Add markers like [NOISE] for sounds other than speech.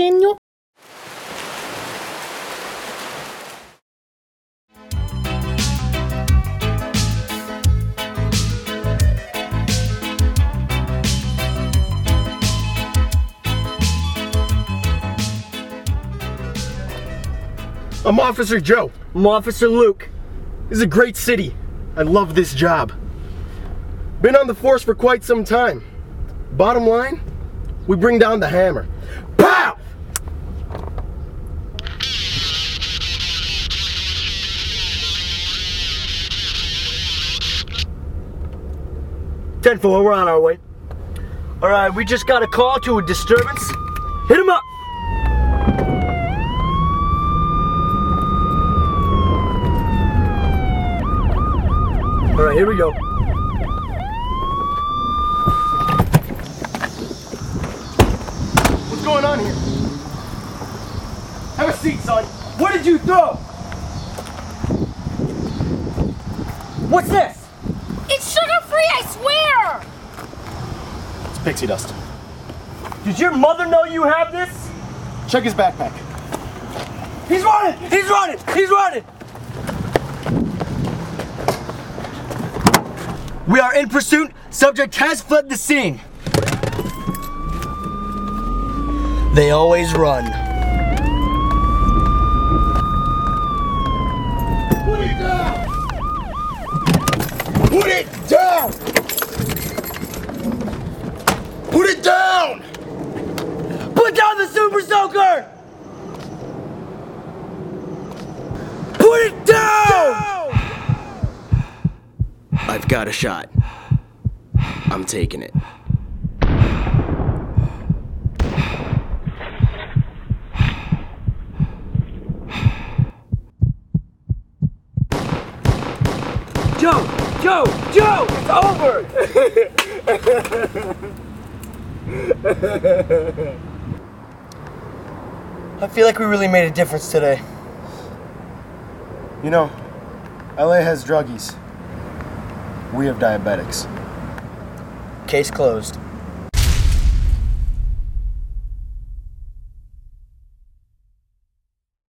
disco compacto muy pequeño. I'm Officer Joe. I'm Officer Luke. This is a great city. I love this job. Been on the force for quite some time. Bottom line, we bring down the hammer. Pow! Ten four, we're on our way. All right, we just got a call to a disturbance. Hit him up. All right, here we go. What's going on here? Have a seat, son. What did you throw? What's this? It's sugar free, I swear! It's pixie dust. Did your mother know you have this? Check his backpack. He's running! He's running! He's running! We are in pursuit. Subject has fled the scene. They always run. Put it down! Put it down! Put it down! Put down the super soaker! Put it down! I've got a shot. I'm taking it. Joe! Joe! Joe! It's over! [LAUGHS] I feel like we really made a difference today. You know, LA has druggies. We have diabetics. Case closed.